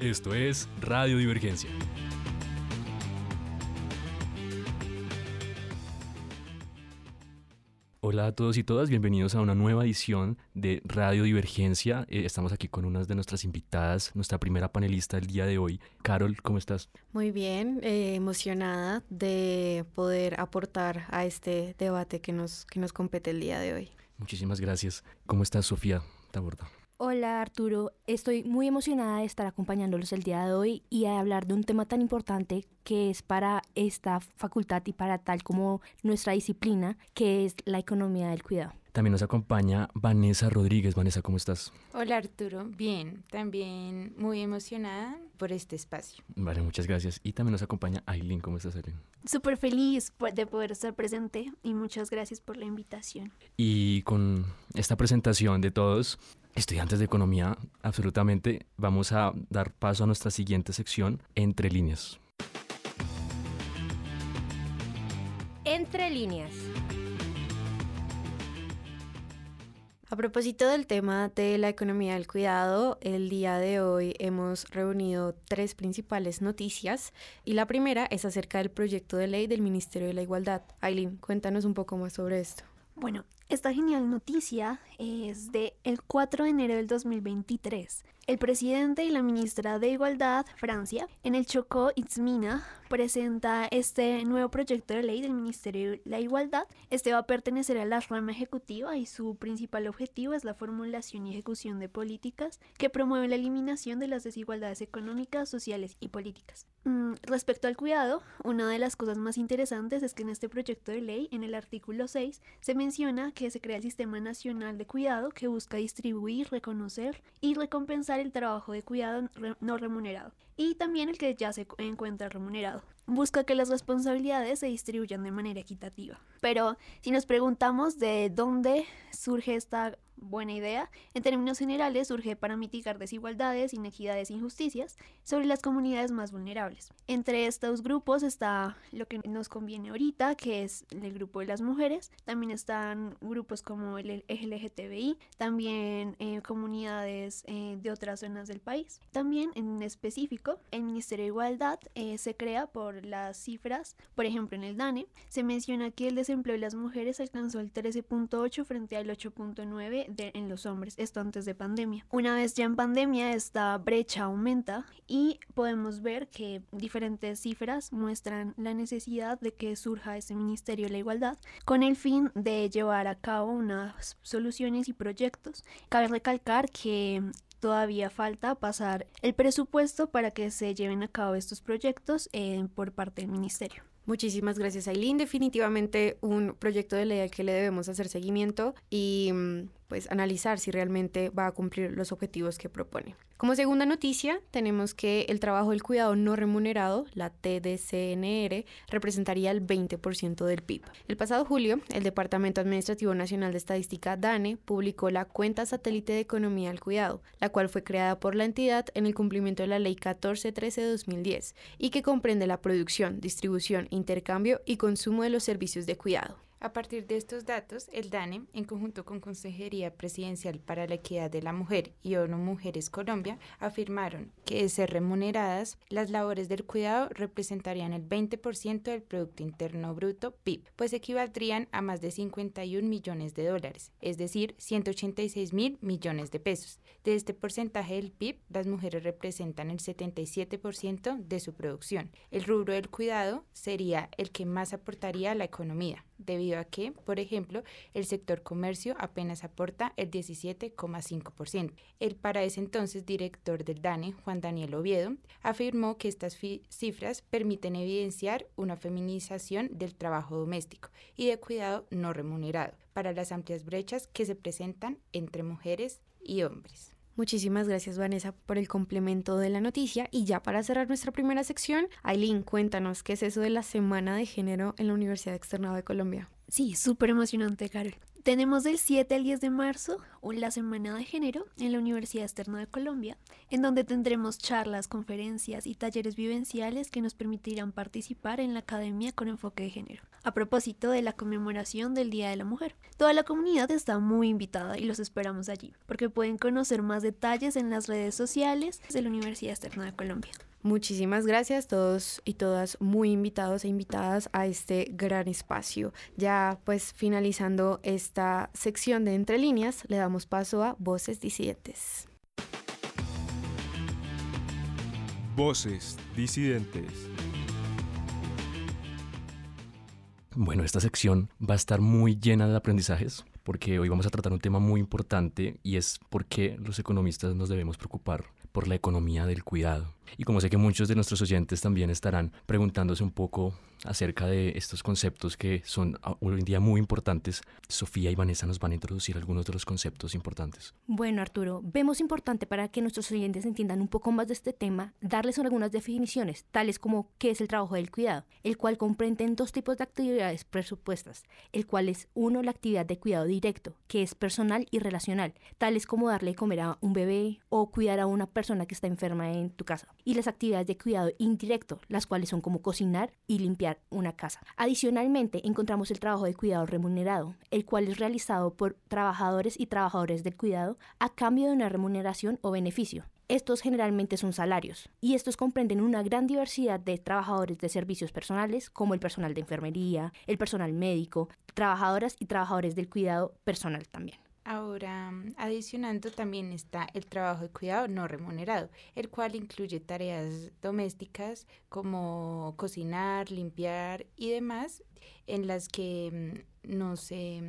Esto es Radio Divergencia. Hola a todos y todas, bienvenidos a una nueva edición de Radio Divergencia. Eh, estamos aquí con unas de nuestras invitadas, nuestra primera panelista del día de hoy. Carol, ¿cómo estás? Muy bien, eh, emocionada de poder aportar a este debate que nos, que nos compete el día de hoy. Muchísimas gracias. ¿Cómo estás, Sofía Taborda? Hola Arturo, estoy muy emocionada de estar acompañándolos el día de hoy y a hablar de un tema tan importante que es para esta facultad y para tal como nuestra disciplina, que es la economía del cuidado. También nos acompaña Vanessa Rodríguez. Vanessa, ¿cómo estás? Hola Arturo, bien, también muy emocionada por este espacio. Vale, muchas gracias. Y también nos acompaña Aileen. ¿Cómo estás, Aileen? Súper feliz de poder estar presente y muchas gracias por la invitación. Y con esta presentación de todos, estudiantes de economía, absolutamente, vamos a dar paso a nuestra siguiente sección, Entre líneas. Entre líneas. A propósito del tema de la economía del cuidado, el día de hoy hemos reunido tres principales noticias y la primera es acerca del proyecto de ley del Ministerio de la Igualdad. Aileen, cuéntanos un poco más sobre esto. Bueno, esta genial noticia es de el 4 de enero del 2023. El presidente y la ministra de Igualdad, Francia, en el Chocó Itzmina, presenta este nuevo proyecto de ley del Ministerio de la Igualdad. Este va a pertenecer a la rama ejecutiva y su principal objetivo es la formulación y ejecución de políticas que promueven la eliminación de las desigualdades económicas, sociales y políticas. Mm, respecto al cuidado, una de las cosas más interesantes es que en este proyecto de ley, en el artículo 6, se menciona que se crea el Sistema Nacional de Cuidado que busca distribuir, reconocer y recompensar el trabajo de cuidado no remunerado y también el que ya se encuentra remunerado. Busca que las responsabilidades se distribuyan de manera equitativa. Pero si nos preguntamos de dónde surge esta buena idea, en términos generales surge para mitigar desigualdades, inequidades e injusticias sobre las comunidades más vulnerables. Entre estos grupos está lo que nos conviene ahorita, que es el grupo de las mujeres, también están grupos como el LGTBI, también eh, comunidades eh, de otras zonas del país. También en específico, el Ministerio de Igualdad eh, se crea por las cifras, por ejemplo en el DANE, se menciona que el desempleo de las mujeres alcanzó el 13.8 frente al 8.9 en los hombres, esto antes de pandemia. Una vez ya en pandemia, esta brecha aumenta y podemos ver que diferentes cifras muestran la necesidad de que surja ese Ministerio de la Igualdad con el fin de llevar a cabo unas soluciones y proyectos. Cabe recalcar que todavía falta pasar el presupuesto para que se lleven a cabo estos proyectos eh, por parte del ministerio. Muchísimas gracias, Aileen. Definitivamente un proyecto de ley al que le debemos hacer seguimiento y mm, pues analizar si realmente va a cumplir los objetivos que propone. Como segunda noticia, tenemos que el trabajo del cuidado no remunerado, la TDCNR, representaría el 20% del PIB. El pasado julio, el Departamento Administrativo Nacional de Estadística, DANE, publicó la cuenta satélite de economía del cuidado, la cual fue creada por la entidad en el cumplimiento de la Ley 1413 de 2010 y que comprende la producción, distribución, intercambio y consumo de los servicios de cuidado. A partir de estos datos, el DANE, en conjunto con Consejería Presidencial para la Equidad de la Mujer y ONU Mujeres Colombia, afirmaron que de ser remuneradas, las labores del cuidado representarían el 20% del Producto Interno Bruto PIB, pues equivaldrían a más de 51 millones de dólares, es decir, 186 mil millones de pesos. De este porcentaje del PIB, las mujeres representan el 77% de su producción. El rubro del cuidado sería el que más aportaría a la economía debido a que, por ejemplo, el sector comercio apenas aporta el 17,5%. El para ese entonces director del DANE, Juan Daniel Oviedo, afirmó que estas cifras permiten evidenciar una feminización del trabajo doméstico y de cuidado no remunerado para las amplias brechas que se presentan entre mujeres y hombres. Muchísimas gracias Vanessa por el complemento de la noticia y ya para cerrar nuestra primera sección, Aileen, cuéntanos qué es eso de la Semana de Género en la Universidad Externado de Colombia. Sí, súper emocionante, Carol. Tenemos del 7 al 10 de marzo la Semana de Género en la Universidad Externa de Colombia, en donde tendremos charlas, conferencias y talleres vivenciales que nos permitirán participar en la academia con enfoque de género. A propósito de la conmemoración del Día de la Mujer, toda la comunidad está muy invitada y los esperamos allí, porque pueden conocer más detalles en las redes sociales de la Universidad Externa de Colombia. Muchísimas gracias todos y todas muy invitados e invitadas a este gran espacio. Ya pues finalizando esta sección de Entre Líneas, le damos paso a Voces Disidentes. Voces Disidentes. Bueno, esta sección va a estar muy llena de aprendizajes porque hoy vamos a tratar un tema muy importante y es por qué los economistas nos debemos preocupar por la economía del cuidado. Y como sé que muchos de nuestros oyentes también estarán preguntándose un poco acerca de estos conceptos que son ah, hoy en día muy importantes, Sofía y Vanessa nos van a introducir algunos de los conceptos importantes. Bueno, Arturo, vemos importante para que nuestros oyentes entiendan un poco más de este tema, darles algunas definiciones, tales como qué es el trabajo del cuidado, el cual comprende en dos tipos de actividades presupuestas, el cual es uno la actividad de cuidado directo, que es personal y relacional, tales como darle comer a un bebé o cuidar a una persona que está enferma en tu casa y las actividades de cuidado indirecto, las cuales son como cocinar y limpiar una casa. Adicionalmente, encontramos el trabajo de cuidado remunerado, el cual es realizado por trabajadores y trabajadores del cuidado a cambio de una remuneración o beneficio. Estos generalmente son salarios y estos comprenden una gran diversidad de trabajadores de servicios personales como el personal de enfermería, el personal médico, trabajadoras y trabajadores del cuidado personal también. Ahora, adicionando también está el trabajo de cuidado no remunerado, el cual incluye tareas domésticas como cocinar, limpiar y demás, en las que mm, no se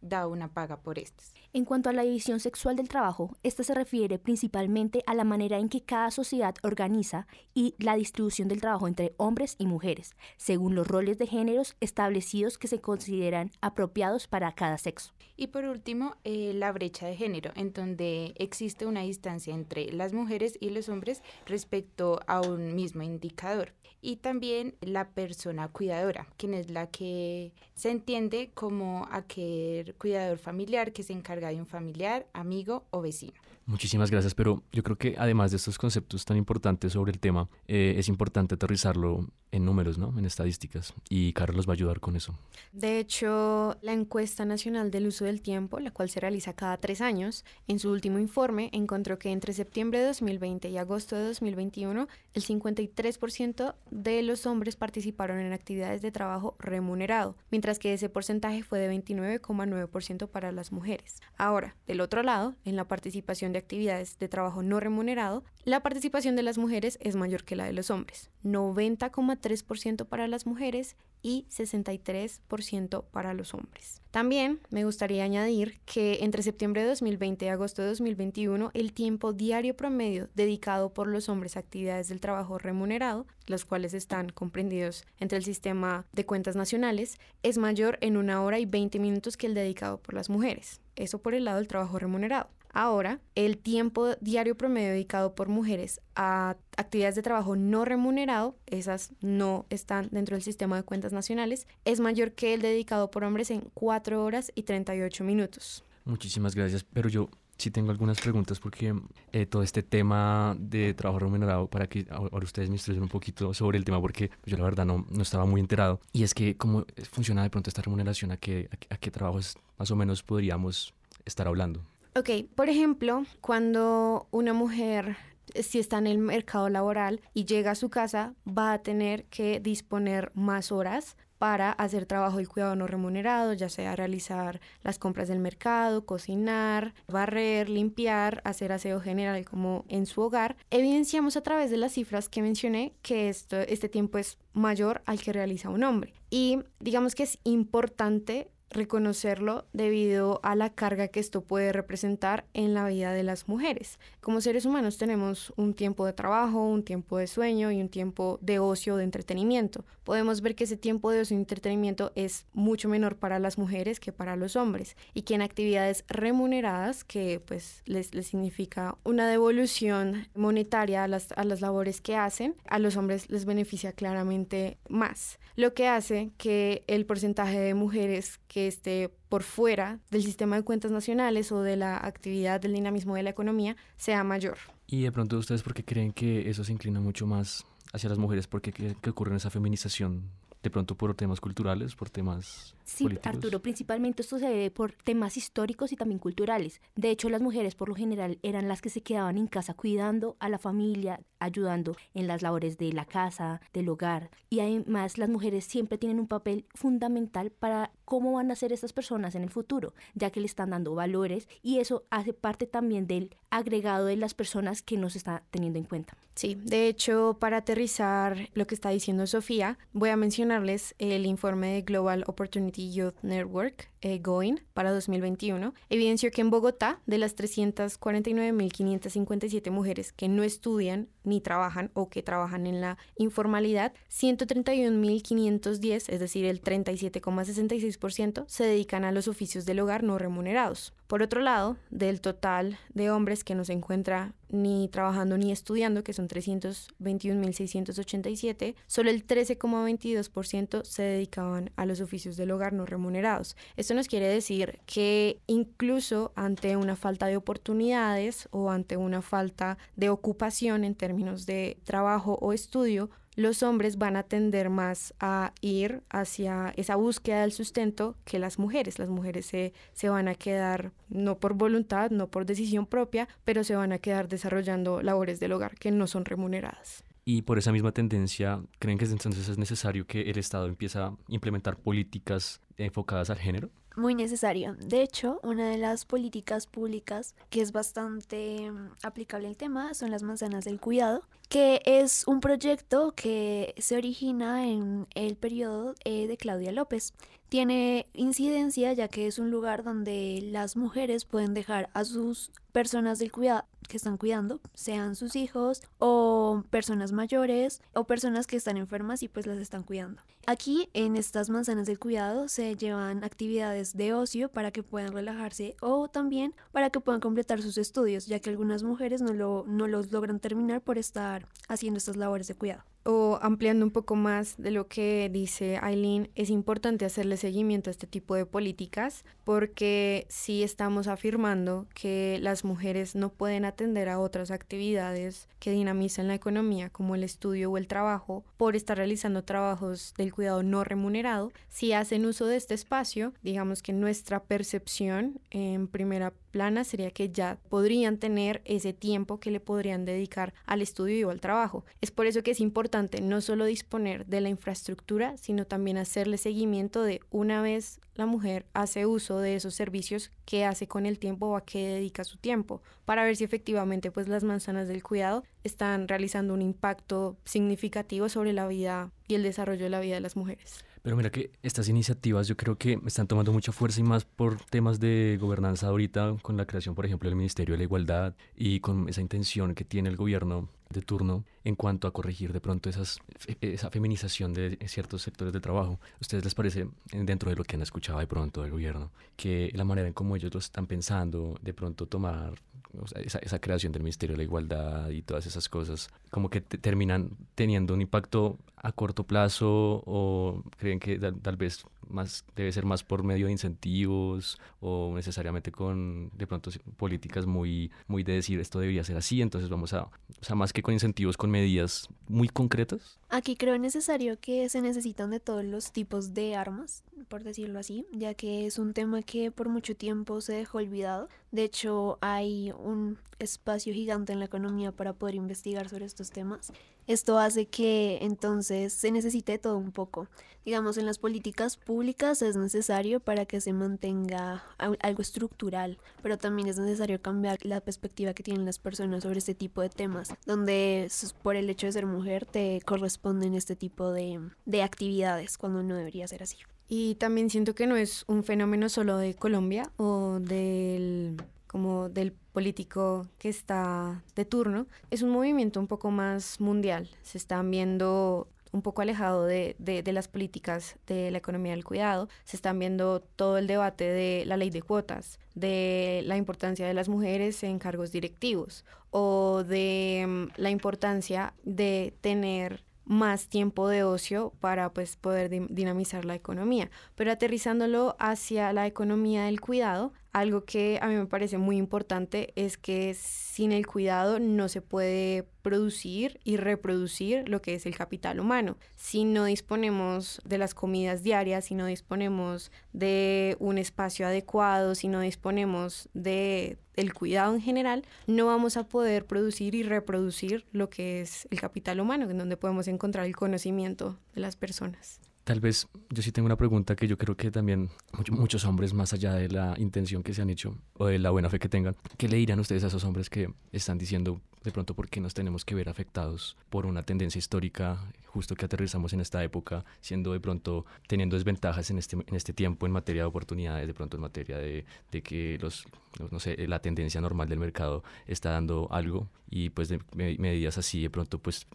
mm, da una paga por estas. En cuanto a la división sexual del trabajo, esta se refiere principalmente a la manera en que cada sociedad organiza y la distribución del trabajo entre hombres y mujeres, según los roles de géneros establecidos que se consideran apropiados para cada sexo. Y por último, eh, la brecha de género, en donde existe una distancia entre las mujeres y los hombres respecto a un mismo indicador. Y también la persona cuidadora, quien es la que se entiende como aquel cuidador familiar que se encarga de un familiar, amigo o vecino. Muchísimas gracias, pero yo creo que además de estos conceptos tan importantes sobre el tema, eh, es importante aterrizarlo en números, ¿no? En estadísticas. Y Carlos va a ayudar con eso. De hecho, la encuesta nacional del uso del tiempo, la cual se realiza cada tres años, en su último informe encontró que entre septiembre de 2020 y agosto de 2021, el 53% de los hombres participaron en actividades de trabajo remunerado, mientras que ese porcentaje fue de 29,9% para las mujeres. Ahora, del otro lado, en la participación de actividades de trabajo no remunerado, la participación de las mujeres es mayor que la de los hombres, 90,3% para las mujeres y 63% para los hombres. También me gustaría añadir que entre septiembre de 2020 y agosto de 2021 el tiempo diario promedio dedicado por los hombres a actividades del trabajo remunerado, los cuales están comprendidos entre el sistema de cuentas nacionales, es mayor en una hora y 20 minutos que el dedicado por las mujeres. Eso por el lado del trabajo remunerado. Ahora, el tiempo diario promedio dedicado por mujeres a actividades de trabajo no remunerado, esas no están dentro del sistema de cuentas nacionales, es mayor que el dedicado por hombres en 4 horas y 38 minutos. Muchísimas gracias, pero yo sí tengo algunas preguntas porque eh, todo este tema de trabajo remunerado, para que ahora ustedes me instruyen un poquito sobre el tema, porque yo la verdad no, no estaba muy enterado. Y es que cómo funciona de pronto esta remuneración, a qué, a qué trabajos más o menos podríamos estar hablando. Ok, por ejemplo, cuando una mujer eh, si está en el mercado laboral y llega a su casa, va a tener que disponer más horas para hacer trabajo del cuidado no remunerado, ya sea realizar las compras del mercado, cocinar, barrer, limpiar, hacer aseo general como en su hogar. Evidenciamos a través de las cifras que mencioné que este tiempo es mayor al que realiza un hombre. Y digamos que es importante reconocerlo debido a la carga que esto puede representar en la vida de las mujeres. Como seres humanos tenemos un tiempo de trabajo, un tiempo de sueño y un tiempo de ocio, de entretenimiento. Podemos ver que ese tiempo de ocio y entretenimiento es mucho menor para las mujeres que para los hombres y que en actividades remuneradas, que pues les, significa una devolución monetaria a las, a las labores que hacen, a los hombres les beneficia claramente más, lo que hace que el porcentaje de mujeres que por fuera del sistema de cuentas nacionales o de la actividad del dinamismo de la economía sea mayor. Y de pronto ustedes, ¿por qué creen que eso se inclina mucho más hacia las mujeres? ¿Por qué creen que esa feminización de pronto por temas culturales, por temas Sí, Arturo, principalmente esto se debe por temas históricos y también culturales. De hecho, las mujeres por lo general eran las que se quedaban en casa cuidando a la familia, ayudando en las labores de la casa, del hogar. Y además las mujeres siempre tienen un papel fundamental para cómo van a ser estas personas en el futuro, ya que le están dando valores y eso hace parte también del agregado de las personas que no se está teniendo en cuenta. Sí, de hecho, para aterrizar lo que está diciendo Sofía, voy a mencionarles el informe de Global Opportunity Youth Network, eh, para 2021. Evidenció que en Bogotá, de las 349.557 mujeres que no estudian ni trabajan o que trabajan en la informalidad, 131.510, es decir, el 37,66%, se dedican a los oficios del hogar no remunerados. Por otro lado, del total de hombres que no se encuentra ni trabajando ni estudiando, que son 321.687, solo el 13,22% se dedicaban a los oficios del hogar no remunerados. Esto nos quiere decir que incluso ante una falta de oportunidades o ante una falta de ocupación en términos de trabajo o estudio, los hombres van a tender más a ir hacia esa búsqueda del sustento que las mujeres. Las mujeres se, se van a quedar, no por voluntad, no por decisión propia, pero se van a quedar desarrollando labores del hogar que no son remuneradas. Y por esa misma tendencia, ¿creen que entonces es necesario que el Estado empiece a implementar políticas enfocadas al género? Muy necesario. De hecho, una de las políticas públicas que es bastante mm, aplicable al tema son las manzanas del cuidado, que es un proyecto que se origina en el periodo eh, de Claudia López. Tiene incidencia ya que es un lugar donde las mujeres pueden dejar a sus personas del cuidado que están cuidando, sean sus hijos o personas mayores o personas que están enfermas y pues las están cuidando. Aquí en estas manzanas del cuidado se llevan actividades de ocio para que puedan relajarse o también para que puedan completar sus estudios, ya que algunas mujeres no, lo, no los logran terminar por estar haciendo estas labores de cuidado o ampliando un poco más de lo que dice Aileen, es importante hacerle seguimiento a este tipo de políticas porque si estamos afirmando que las mujeres no pueden atender a otras actividades que dinamizan la economía como el estudio o el trabajo por estar realizando trabajos del cuidado no remunerado, si hacen uso de este espacio, digamos que nuestra percepción en primera plana sería que ya podrían tener ese tiempo que le podrían dedicar al estudio o al trabajo. Es por eso que es importante no solo disponer de la infraestructura, sino también hacerle seguimiento de una vez la mujer hace uso de esos servicios, qué hace con el tiempo o a qué dedica su tiempo, para ver si efectivamente pues las manzanas del cuidado están realizando un impacto significativo sobre la vida y el desarrollo de la vida de las mujeres. Pero mira que estas iniciativas yo creo que están tomando mucha fuerza y más por temas de gobernanza ahorita, con la creación, por ejemplo, del Ministerio de la Igualdad y con esa intención que tiene el gobierno de turno en cuanto a corregir de pronto esas, esa feminización de ciertos sectores de trabajo. ustedes les parece, dentro de lo que han escuchado de pronto del gobierno, que la manera en cómo ellos lo están pensando, de pronto tomar esa, esa, creación del Ministerio de la Igualdad y todas esas cosas, como que terminan teniendo un impacto a corto plazo o creen que tal, vez más debe ser más por medio de incentivos o necesariamente con de pronto políticas muy muy de decir esto debería ser así entonces vamos a o sea más que con incentivos con medidas muy concretas aquí creo necesario que se necesitan de todos los tipos de armas por decirlo así ya que es un tema que por mucho tiempo se dejó olvidado. De hecho hay un espacio gigante en la economía para poder investigar sobre estos temas esto hace que entonces se necesite todo un poco. Digamos, en las políticas públicas es necesario para que se mantenga algo estructural, pero también es necesario cambiar la perspectiva que tienen las personas sobre este tipo de temas, donde por el hecho de ser mujer te corresponden este tipo de, de actividades cuando no debería ser así. Y también siento que no es un fenómeno solo de Colombia o del como del político que está de turno, es un movimiento un poco más mundial. Se están viendo un poco alejado de, de, las políticas de la economía del cuidado, se están viendo todo el debate de la ley de cuotas, de la importancia de las mujeres en cargos directivos o de mm, la importancia de tener más tiempo de ocio para pues poder dinamizar la economía. Pero aterrizándolo hacia la economía del cuidado, algo que a mí me parece muy importante es que sin el cuidado no se puede producir y reproducir lo que es el capital humano. Si no disponemos de las comidas diarias, si no disponemos de un espacio adecuado, si no disponemos de el cuidado en general, no vamos a poder producir y reproducir lo que es el capital humano, en donde podemos encontrar el conocimiento de las personas. Tal vez yo sí tengo una pregunta que yo creo que también muchos hombres, más allá de la intención que se han hecho o de la buena fe que tengan, ¿qué le dirían ustedes a esos hombres que están diciendo de pronto por qué nos tenemos que ver afectados por una tendencia histórica, justo que aterrizamos en esta época, siendo de pronto teniendo desventajas en este, en este tiempo en materia de oportunidades, de pronto en materia de, de que los, no sé, la tendencia normal del mercado está dando algo y pues de medidas así de pronto pues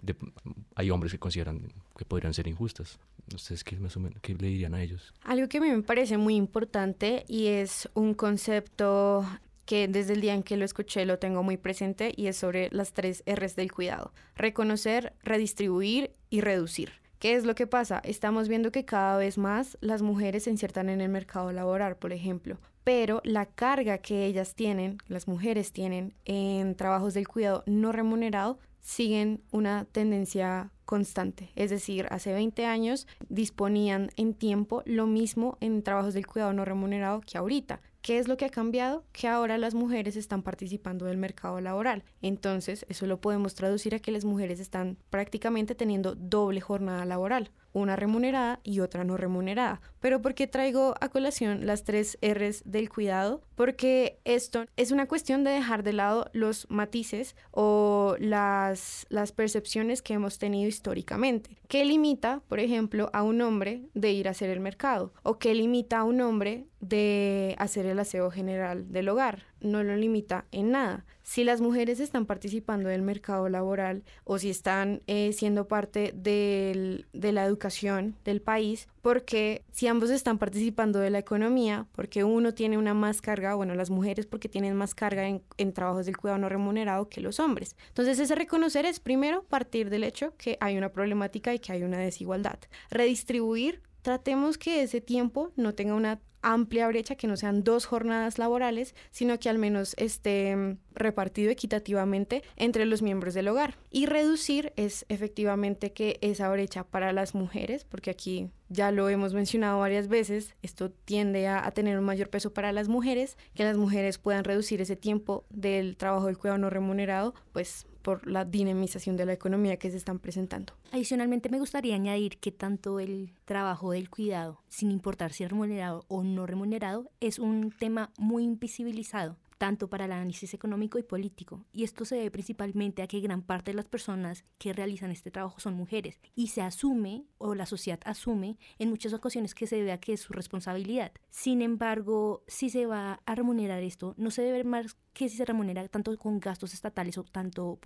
hay hombres que consideran que podrían ser injustas. ¿Ustedes qué, más o menos, qué le dirían a ellos? Algo que a mí me parece muy importante y es un concepto que desde el día en que lo escuché lo tengo muy presente y es sobre las tres R's del cuidado. Reconocer, redistribuir y reducir. ¿Qué es lo que pasa? Estamos viendo que cada vez más las mujeres se insertan en el mercado laboral, por ejemplo, pero la carga que ellas tienen, las mujeres tienen en trabajos del cuidado no remunerado, siguen una tendencia constante. Es decir, hace 20 años disponían en tiempo lo mismo en trabajos del cuidado no remunerado que ahorita. ¿Qué es lo que ha cambiado? Que ahora las mujeres están participando del mercado laboral. Entonces, eso lo podemos traducir a que las mujeres están prácticamente teniendo doble jornada laboral una remunerada y otra no remunerada. Pero ¿por qué traigo a colación las tres R's del cuidado? Porque esto es una cuestión de dejar de lado los matices o las, las percepciones que hemos tenido históricamente. ¿Qué limita, por ejemplo, a un hombre de ir a hacer el mercado? ¿O qué limita a un hombre de hacer el aseo general del hogar? No lo limita en nada si las mujeres están participando del mercado laboral o si están eh, siendo parte de la educación del país, porque si ambos están participando de la economía, porque uno tiene una más carga, bueno, las mujeres porque tienen más carga en, en trabajos del cuidado no remunerado que los hombres. Entonces, ese reconocer es primero partir del hecho que hay una problemática y que hay una desigualdad. Redistribuir tratemos que ese tiempo no tenga una amplia brecha, que no sean dos jornadas laborales, sino que al menos esté mm, repartido equitativamente entre los miembros del hogar. Y reducir es efectivamente que esa brecha para las mujeres, porque aquí ya lo hemos mencionado varias veces, esto tiende a, a, tener un mayor peso para las mujeres, que las mujeres puedan reducir ese tiempo del trabajo del cuidado no remunerado, pues por la dinamización de la economía que se están presentando. Adicionalmente, me gustaría añadir que tanto el trabajo del cuidado, sin importar si es remunerado o no remunerado, es un tema muy invisibilizado tanto para el análisis económico y político, y esto se debe principalmente a que gran parte de las personas que realizan este trabajo son mujeres, y se asume, o la sociedad asume, en muchas ocasiones que se debe a que es su responsabilidad. Sin embargo, si se va a remunerar esto, no se debe ver más que si se remunera tanto con gastos estatales o tanto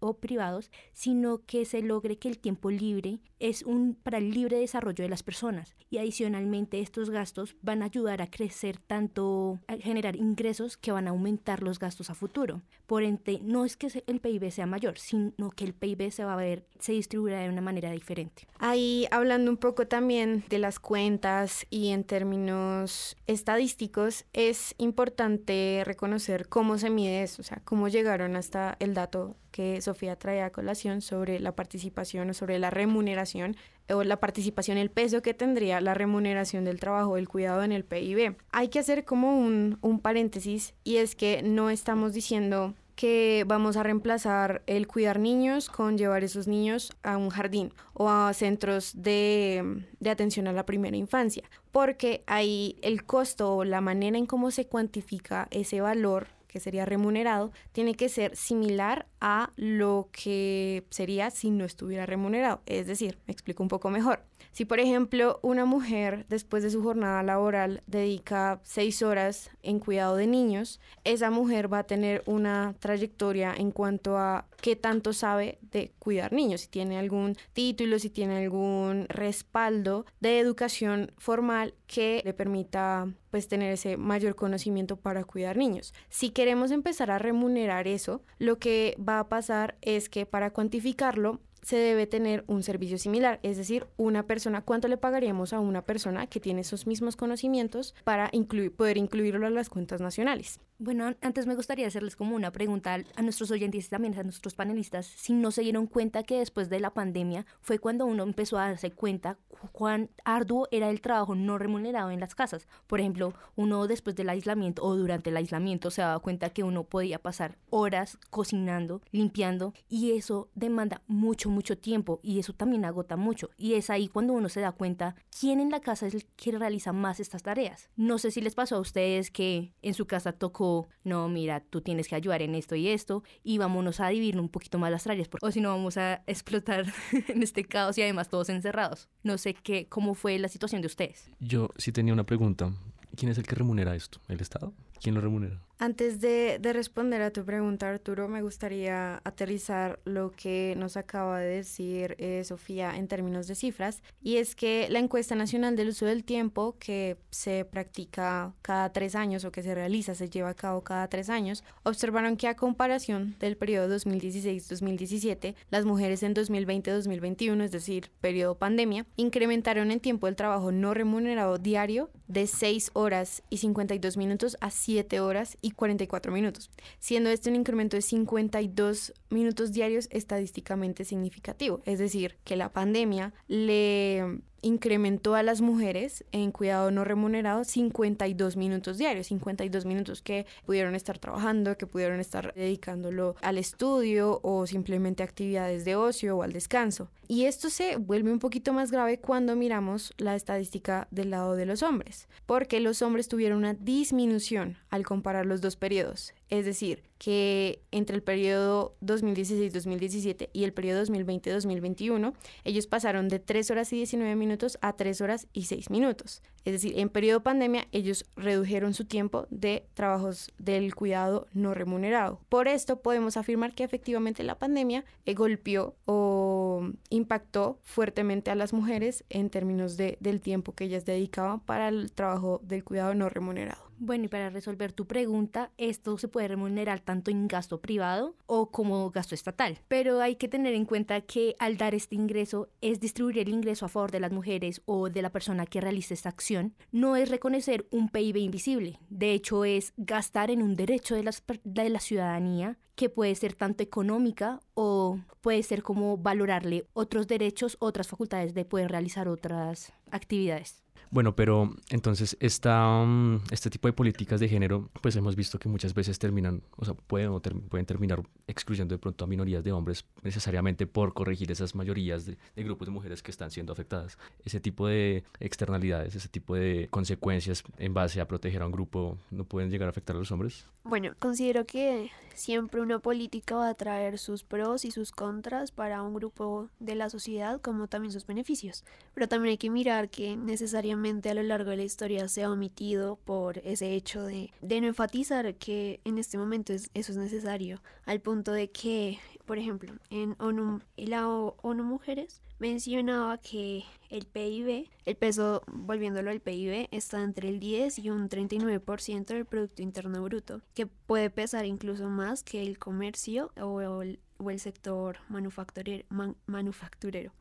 o privados, sino que se logre que el tiempo libre es un para el libre desarrollo de las personas y adicionalmente estos gastos van a ayudar a crecer tanto a generar ingresos que van a aumentar los gastos a futuro. Por ende, no es que el PIB sea mayor, sino que el PIB se va a ver se distribuirá de una manera diferente. Ahí hablando un poco también de las cuentas y en términos estadísticos es importante reconocer cómo se mide eso, o sea, cómo llegaron hasta el dato que Sofía trae a colación sobre la participación o sobre la remuneración o la participación, el peso que tendría la remuneración del trabajo, del cuidado en el PIB. Hay que hacer como un, un paréntesis y es que no estamos diciendo que vamos a reemplazar el cuidar niños con llevar esos niños a un jardín o a centros de, de, atención a la primera infancia, porque ahí el costo o la manera en cómo se cuantifica ese valor que sería remunerado, tiene que ser similar a lo que sería si no estuviera remunerado. Es decir, me explico un poco mejor. Si, por ejemplo, una mujer después de su jornada laboral dedica seis horas en cuidado de niños, esa mujer va a tener una trayectoria en cuanto a qué tanto sabe de cuidar niños, si tiene algún título, si tiene algún respaldo de educación formal que le permita pues tener ese mayor conocimiento para cuidar niños. Si queremos empezar a remunerar eso, lo que va a pasar es que para cuantificarlo se debe tener un servicio similar, es decir, una persona, ¿cuánto le pagaríamos a una persona que tiene esos mismos conocimientos para incluir, poder incluirlo en las cuentas nacionales? Bueno, antes me gustaría hacerles como una pregunta a nuestros oyentes y también a nuestros panelistas, si no se dieron cuenta que después de la pandemia fue cuando uno empezó a darse cuenta cuán arduo era el trabajo no remunerado en las casas. Por ejemplo, uno después del aislamiento o durante el aislamiento se daba cuenta que uno podía pasar horas cocinando, limpiando y eso demanda mucho, mucho tiempo y eso también agota mucho. Y es ahí cuando uno se da cuenta quién en la casa es el que realiza más estas tareas. No sé si les pasó a ustedes que en su casa tocó no, mira, tú tienes que ayudar en esto y esto, y vámonos a dividir un poquito más las tareas, o si no vamos a explotar en este caos y además todos encerrados. No sé qué, cómo fue la situación de ustedes. Yo sí tenía una pregunta. ¿Quién es el que remunera esto? ¿El Estado? ¿Quién lo remunera? Antes de, responder a tu pregunta, Arturo, me gustaría aterrizar lo que nos acaba de decir eh, Sofía en términos de cifras, y es que la encuesta nacional del uso del tiempo, que se practica cada tres años o que se realiza, se lleva a cabo cada tres años, observaron que a comparación del periodo 2016-2017, las mujeres en 2020-2021, es decir, periodo pandemia, incrementaron el tiempo del trabajo no remunerado diario de 6 horas y 52 minutos a 7 horas y 44 minutos, siendo este un incremento de 52 minutos diarios estadísticamente significativo. Es decir, que la pandemia le incrementó a las mujeres en cuidado no remunerado 52 minutos diarios, 52 minutos que pudieron estar trabajando, que pudieron estar dedicándolo al estudio o simplemente actividades de ocio o al descanso. Y esto se vuelve un poquito más grave cuando miramos la estadística del lado de los hombres, porque los hombres tuvieron una disminución al comparar los dos periodos. Es decir, que entre el periodo 2016-2017 y el periodo 2020-2021, ellos pasaron de 3 horas y 19 minutos a 3 horas y 6 minutos. Es decir, en periodo pandemia ellos redujeron su tiempo de trabajos del cuidado no remunerado. Por esto podemos afirmar que efectivamente la pandemia eh, golpeó o impactó fuertemente a las mujeres en términos de, del tiempo que ellas dedicaban para el trabajo del cuidado no remunerado. Bueno, y para resolver tu pregunta, esto se puede remunerar tanto en gasto privado o como gasto estatal. Pero hay que tener en cuenta que al dar este ingreso es distribuir el ingreso a favor de las mujeres o de la persona que realiza esta acción. No es reconocer un PIB invisible. De hecho, es gastar en un derecho de, de la ciudadanía que puede ser tanto económica o puede ser como valorarle otros derechos, otras facultades de poder realizar otras actividades. Bueno, pero entonces esta, mm, este tipo de políticas de género, pues hemos visto que muchas veces terminan, o sea, pueden, pueden terminar excluyendo de pronto a minorías de hombres necesariamente por corregir esas mayorías de, de, grupos de mujeres que están siendo afectadas. Ese tipo de externalidades, ese tipo de consecuencias en base a proteger a un grupo, ¿no pueden llegar a afectar a los hombres? Bueno, considero que siempre una política va a traer sus pros y sus contras para un grupo de la sociedad, como también sus beneficios. Pero también hay que mirar que necesariamente a lo largo de la historia se ha omitido por ese hecho de, de no enfatizar que en este momento es, eso es necesario, al punto de que, por ejemplo, en ONU, la ONU Mujeres mencionaba que el PIB, el peso, volviéndolo al PIB, está entre el 10 y un 39% del Producto Interno Bruto, que puede pesar incluso más que el comercio o el, o el sector manufacturero. manufacturero.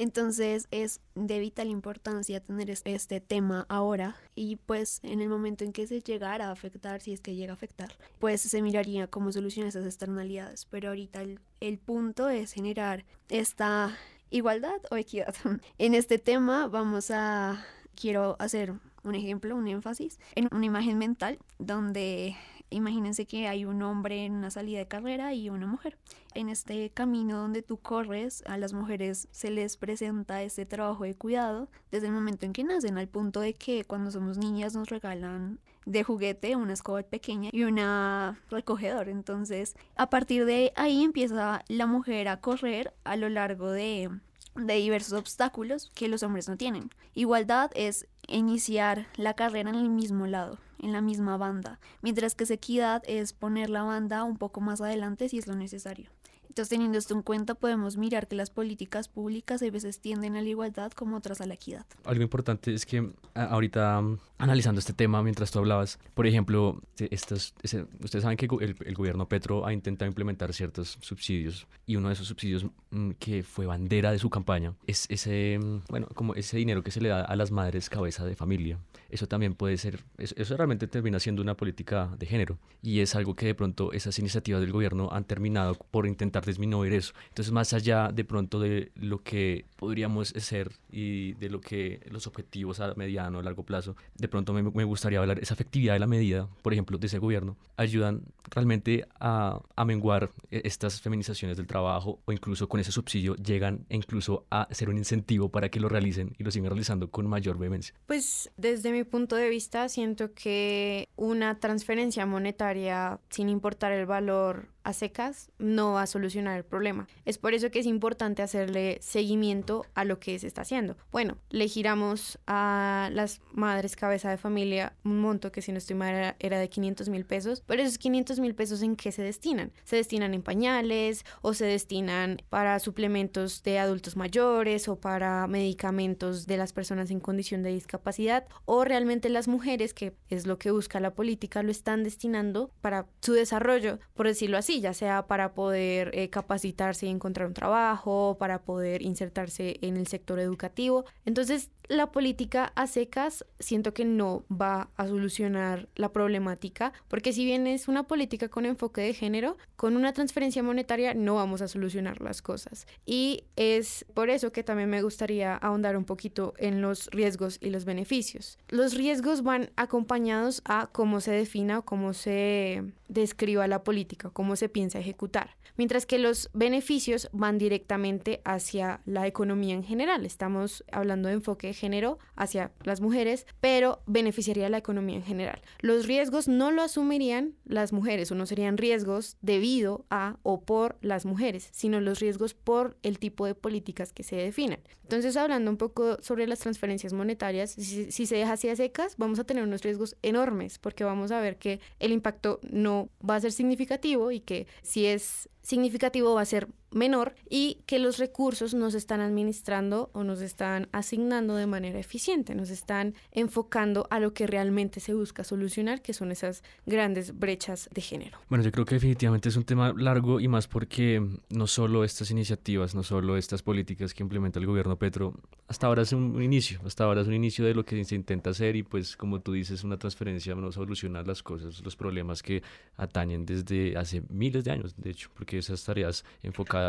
Entonces es de vital importancia tener este tema ahora y pues en el momento en que se llegara a afectar, si es que llega a afectar, pues se miraría cómo solucionar esas externalidades. Pero ahorita el, el punto es generar esta igualdad o equidad. En este tema vamos a, quiero hacer un ejemplo, un énfasis, en una imagen mental donde imagínense que hay un hombre en una salida de carrera y una mujer. En este camino donde tú corres, a las mujeres se les presenta este trabajo de cuidado desde el momento en que nacen, al punto de que cuando somos niñas nos regalan de juguete una escoba pequeña y una recogedor. Entonces, a partir de ahí empieza la mujer a correr a lo largo de de diversos obstáculos que los hombres no tienen. Igualdad es iniciar la carrera en el mismo lado, en la misma banda, mientras que equidad es poner la banda un poco más adelante si es lo necesario. Entonces, teniendo esto en cuenta, podemos mirar que las políticas públicas a veces tienden a la igualdad como otras a la equidad. Algo importante es que ahorita analizando este tema mientras tú hablabas, por ejemplo, estos, ustedes saben que el, el, gobierno Petro ha intentado implementar ciertos subsidios y uno de esos subsidios mm, que fue bandera de su campaña es ese, mm, bueno, como ese dinero que se le da a las madres cabeza de familia. Eso también puede ser, eso realmente termina siendo una política de género y es algo que de pronto esas iniciativas del gobierno han terminado por intentar disminuir eso. Entonces, más allá de pronto de lo que podríamos ser y de lo que los objetivos a mediano o largo plazo, de pronto me, me, gustaría hablar esa efectividad de la medida, por ejemplo, de ese gobierno, ayudan realmente a, a menguar e, estas feminizaciones del trabajo o incluso con ese subsidio llegan incluso a ser un incentivo para que lo realicen y lo sigan realizando con mayor vehemencia. Pues desde mi punto de vista siento que una transferencia monetaria sin importar el valor a secas no va a solucionar el problema. Es por eso que es importante hacerle seguimiento a lo que se está haciendo. Bueno, le giramos a las madres cabeza de familia un monto que si no estoy mal era de 500 mil pesos, pero esos 500 mil pesos en qué se destinan? Se destinan en pañales o se destinan para suplementos de adultos mayores o para medicamentos de las personas en condición de discapacidad o realmente las mujeres, que es lo que busca la política, lo están destinando para su desarrollo, por decirlo así ya sea para poder eh, capacitarse y encontrar un trabajo, para poder insertarse en el sector educativo. Entonces, la política a secas siento que no va a solucionar la problemática, porque si bien es una política con enfoque de género, con una transferencia monetaria no vamos a solucionar las cosas. Y es por eso que también me gustaría ahondar un poquito en los riesgos y los beneficios. Los riesgos van acompañados a cómo se defina o cómo se describa la política, cómo se piensa ejecutar, mientras que los beneficios van directamente hacia la economía en general. Estamos hablando de enfoque género hacia las mujeres, pero beneficiaría a la economía en general. Los riesgos no lo asumirían las mujeres o no serían riesgos debido a o por las mujeres, sino los riesgos por el tipo de políticas que se definan. Entonces, hablando un poco sobre las transferencias monetarias, si, si se deja así a secas, vamos a tener unos riesgos enormes porque vamos a ver que el impacto no va a ser significativo y que si es significativo va a ser menor y que los recursos nos están administrando o nos están asignando de manera eficiente, nos están enfocando a lo que realmente se busca solucionar, que son esas grandes brechas de género. Bueno, yo creo que definitivamente es un tema largo y más porque no solo estas iniciativas, no solo estas políticas que implementa el gobierno Petro, hasta ahora es un inicio, hasta ahora es un inicio de lo que se intenta hacer y pues como tú dices, una transferencia no soluciona las cosas, los problemas que atañen desde hace miles de años, de hecho, porque esas tareas enfocadas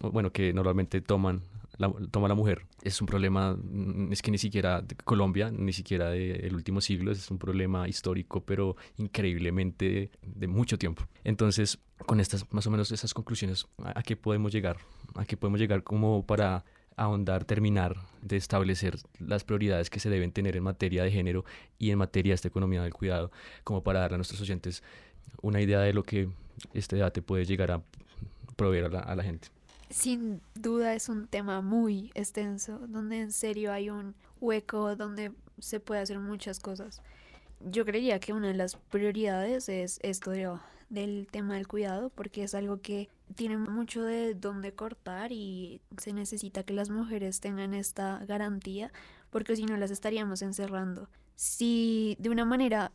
bueno, que normalmente toman la, toma la mujer. Es un problema, mm, es que ni siquiera de Colombia, ni siquiera del último siglo, es un problema histórico, pero increíblemente de, mucho tiempo. Entonces, con estas, más o menos esas conclusiones, ¿a, qué podemos llegar? ¿A qué podemos llegar como para ahondar, terminar de establecer las prioridades que se deben tener en materia de género y en materia de esta economía del cuidado, como para darle a nuestros oyentes una idea de lo que este debate puede llegar a proveer a la, gente. Sin duda es un tema muy extenso, donde en serio hay un hueco donde se puede hacer muchas cosas. Yo creería que una de las prioridades es esto del tema del cuidado, porque es algo que tiene mucho de dónde cortar y se necesita que las mujeres tengan esta garantía, porque si no las estaríamos encerrando si de una manera,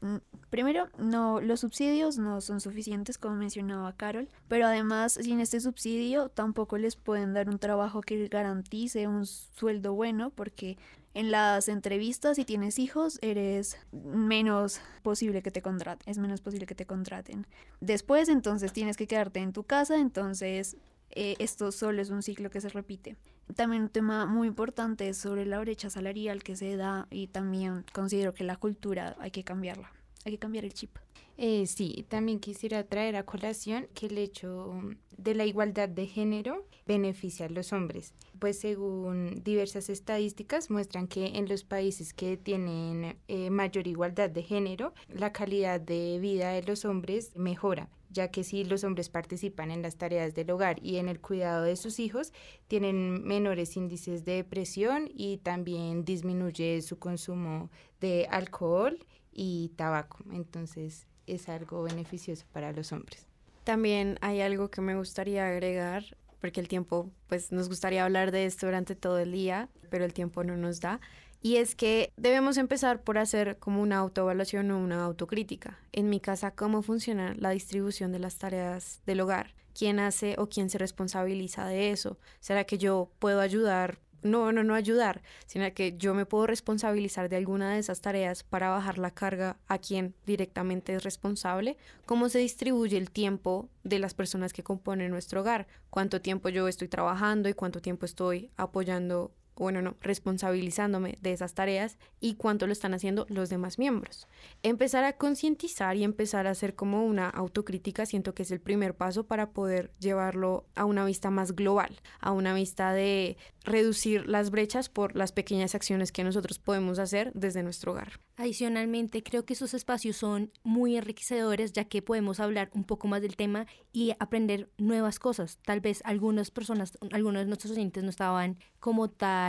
primero, no, los subsidios no son suficientes, como mencionaba Carol, pero además, sin este subsidio tampoco les pueden dar un trabajo que garantice un sueldo bueno, porque en las entrevistas, si tienes hijos, eres menos posible que te contraten, es menos posible que te contraten. Después, entonces, tienes que quedarte en tu casa, entonces eh, esto solo es un ciclo que se repite. También un tema muy importante es sobre la brecha salarial que se da y también considero que la cultura hay que cambiarla, hay que cambiar el chip. Eh, sí, también quisiera traer a colación que el hecho de la igualdad de género beneficia a los hombres, pues según diversas estadísticas muestran que en los países que tienen eh, mayor igualdad de género, la calidad de vida de los hombres mejora ya que si los hombres participan en las tareas del hogar y en el cuidado de sus hijos, tienen menores índices de depresión y también disminuye su consumo de alcohol y tabaco. Entonces es algo beneficioso para los hombres. También hay algo que me gustaría agregar, porque el tiempo, pues nos gustaría hablar de esto durante todo el día, pero el tiempo no nos da. Y es que debemos empezar por hacer como una autoevaluación o una autocrítica. En mi casa, ¿cómo funciona la distribución de las tareas del hogar? ¿Quién hace o quién se responsabiliza de eso? ¿Será que yo puedo ayudar no, no, no ayudar, sino que yo me puedo responsabilizar de alguna de esas tareas para bajar la carga a quien directamente es responsable, cómo se distribuye el tiempo de las personas que componen nuestro hogar, cuánto tiempo yo estoy trabajando y cuánto tiempo estoy apoyando bueno, no, responsabilizándome de esas tareas y cuánto lo están haciendo los demás miembros. Empezar a concientizar y empezar a hacer como una autocrítica, siento que es el primer paso para poder llevarlo a una vista más global, a una vista de reducir las brechas por las pequeñas acciones que nosotros podemos hacer desde nuestro hogar. Adicionalmente, creo que esos espacios son muy enriquecedores ya que podemos hablar un poco más del tema y aprender nuevas cosas. Tal vez algunas personas, algunos de nuestros oyentes no estaban como tal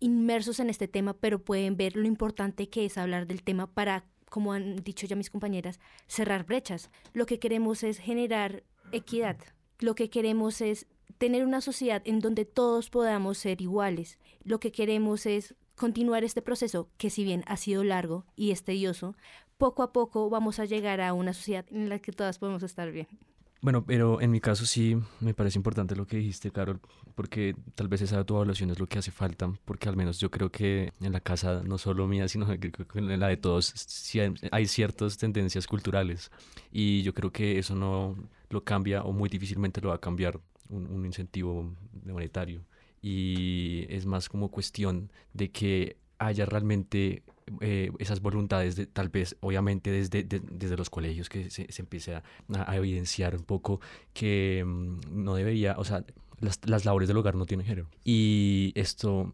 inmersos en este tema, pero pueden ver lo importante que es hablar del tema para, como han dicho ya mis compañeras, cerrar brechas. Lo que queremos es generar equidad. Lo que queremos es tener una sociedad en donde todos podamos ser iguales. Lo que queremos es continuar este proceso, que si bien ha sido largo y es tedioso, poco a poco vamos a llegar a una sociedad en la que todas podemos estar bien. Bueno, pero en mi caso sí me parece importante lo que dijiste, Carol, porque tal vez esa autoevaluación es lo que hace falta, porque al menos yo creo que en la casa, no solo mía, sino en la de todos, sí hay ciertas tendencias culturales. Y yo creo que eso no lo cambia o muy difícilmente lo va a cambiar un, un incentivo monetario. Y es más como cuestión de que haya realmente eh, esas voluntades, de, tal vez obviamente desde, desde los colegios que se, se empiece a, a, evidenciar un poco que mmm, no debería, o sea, las, las labores del hogar no tienen género. Y esto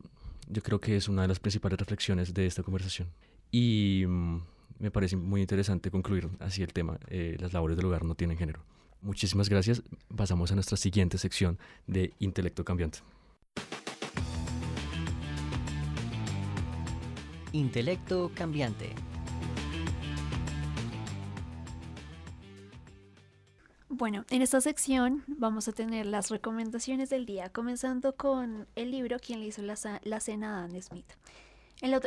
yo creo que es una de las principales reflexiones de esta conversación. Y mmm, me parece muy interesante concluir así el tema, eh, las labores del hogar no tienen género. Muchísimas gracias. Pasamos a nuestra siguiente sección de Intelecto Cambiante. Intelecto Cambiante. Bueno, en esta sección vamos a tener las recomendaciones del día, comenzando con el libro Quien le hizo la, la cena a Dan Smith.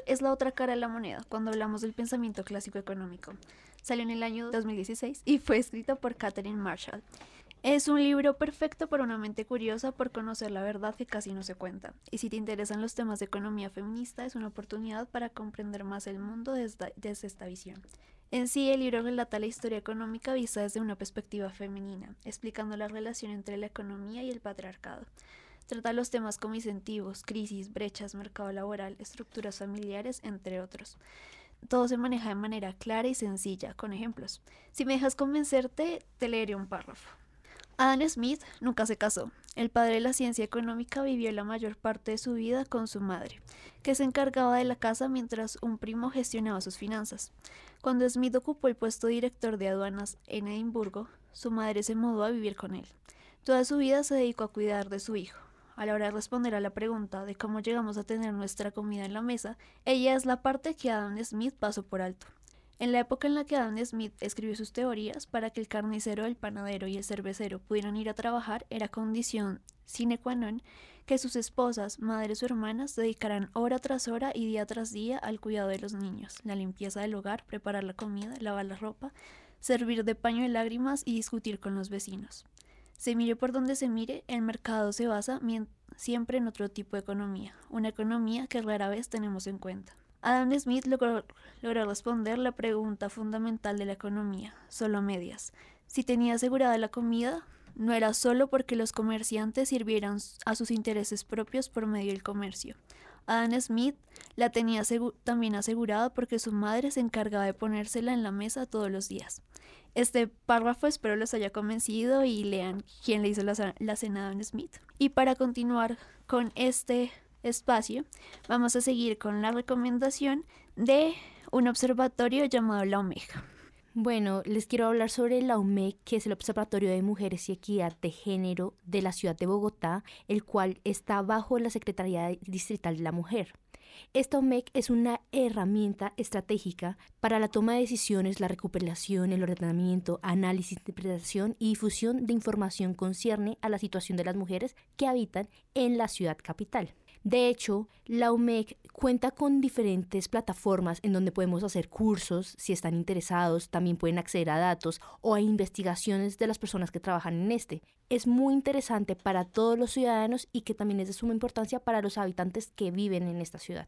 es la otra cara de la moneda cuando hablamos del pensamiento clásico económico. Salió en el año 2016 y fue escrito por Catherine Marshall. Es un libro perfecto para una mente curiosa por conocer la verdad que casi no se cuenta. Y si te interesan los temas de economía feminista, es una oportunidad para comprender más el mundo desde, esta visión. En sí, el libro relata la historia económica vista desde una perspectiva femenina, explicando la relación entre la economía y el patriarcado. Trata los temas como incentivos, crisis, brechas, mercado laboral, estructuras familiares, entre otros. Todo se maneja de manera clara y sencilla, con ejemplos. Si me dejas convencerte, te leeré un párrafo. Adam Smith nunca se casó. El padre de la ciencia económica vivió la mayor parte de su vida con su madre, que se encargaba de la casa mientras un primo gestionaba sus finanzas. Cuando Smith ocupó el puesto de director de aduanas en Edimburgo, su madre se mudó a vivir con él. Toda su vida se dedicó a cuidar de su hijo. A la hora de responder a la pregunta de cómo llegamos a tener nuestra comida en la mesa, ella es la parte que Adam Smith pasó por alto. En la época en la que Adam Smith escribió sus teorías, para que el carnicero, el panadero y el cervecero pudieran ir a trabajar, era condición sine qua non que sus esposas, madres o hermanas dedicaran hora tras hora y día tras día al cuidado de los niños, la limpieza del hogar, preparar la comida, lavar la ropa, servir de paño de lágrimas y discutir con los vecinos. Se mire por donde se mire, el mercado se basa siempre en otro tipo de economía, una economía que rara vez tenemos en cuenta. Adam Smith logró, logró, responder la pregunta fundamental de la economía, solo medias. Si tenía asegurada la comida, no era solo porque los comerciantes sirvieran a sus intereses propios por medio del comercio. Adam Smith la tenía también asegurada porque su madre se encargaba de ponérsela en la mesa todos los días. Este párrafo espero los haya convencido y lean quién le hizo la, la cena a Adam Smith. Y para continuar con este espacio, vamos a seguir con la recomendación de un observatorio llamado La Omega. Bueno, les quiero hablar sobre la OMEC, que es el Observatorio de Mujeres y Equidad de Género de la ciudad de Bogotá, el cual está bajo la Secretaría Distrital de la Mujer. Esta OMEC es una herramienta estratégica para la toma de decisiones, la recuperación, el ordenamiento, análisis, interpretación y difusión de información concierne a la situación de las mujeres que habitan en la ciudad capital. De hecho, la UMEC cuenta con diferentes plataformas en donde podemos hacer cursos, si están interesados, también pueden acceder a datos o a investigaciones de las personas que trabajan en este. Es muy interesante para todos los ciudadanos y que también es de suma importancia para los habitantes que viven en esta ciudad.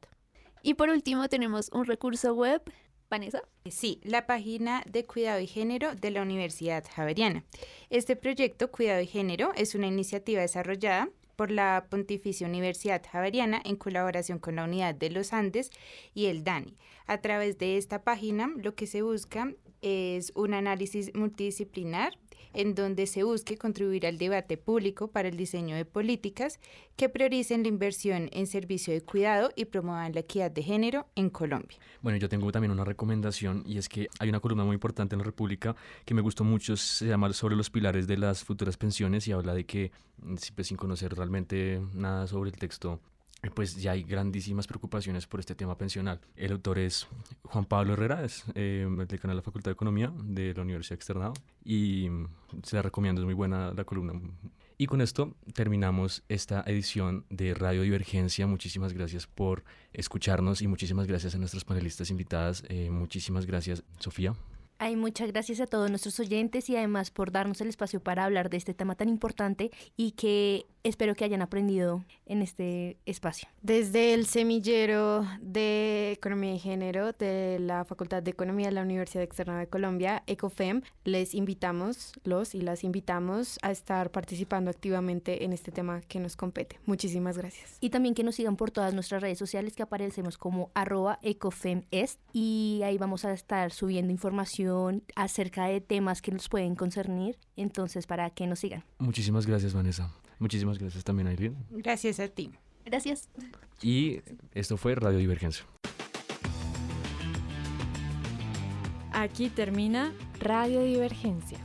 Y por último tenemos un recurso web. Vanessa. Sí, la página de Cuidado y Género de la Universidad Javeriana. Este proyecto Cuidado y Género es una iniciativa desarrollada por la Pontificia Universidad Javeriana en colaboración con la Unidad de los Andes y el DANI. A través de esta página lo que se busca es un análisis multidisciplinar en donde se busque contribuir al debate público para el diseño de políticas que prioricen la inversión en servicio de cuidado y promuevan la equidad de género en Colombia. Bueno, yo tengo también una recomendación y es que hay una columna muy importante en la República que me gustó mucho, se llama sobre los pilares de las futuras pensiones y habla de que mm, pues, sin conocer realmente nada sobre el texto pues ya hay grandísimas preocupaciones por este tema pensional. El autor es Juan Pablo Herrera, es eh, decano de la Facultad de Economía de la Universidad Externado y se la recomiendo, es muy buena la columna. Y con esto terminamos esta edición de Radio Divergencia. Muchísimas gracias por escucharnos y muchísimas gracias a nuestras panelistas invitadas. Eh, muchísimas gracias, Sofía. Ay, muchas gracias a todos nuestros oyentes y además por darnos el espacio para hablar de este tema tan importante y que espero que hayan aprendido en este espacio. Desde el semillero de Economía y Género de la Facultad de Economía de la Universidad Externa de Colombia, ECOFEM, les invitamos, los y las invitamos a estar participando activamente en este tema que nos compete. Muchísimas gracias. Y también que nos sigan por todas nuestras redes sociales que aparecemos como arroba ecofemest y ahí vamos a estar subiendo información acerca de temas que nos pueden concernir, entonces para que nos sigan. Muchísimas gracias Vanessa. Muchísimas gracias también Aileen. Gracias a ti. Gracias. Y esto fue Radio Divergencia. Aquí termina Radio Divergencia.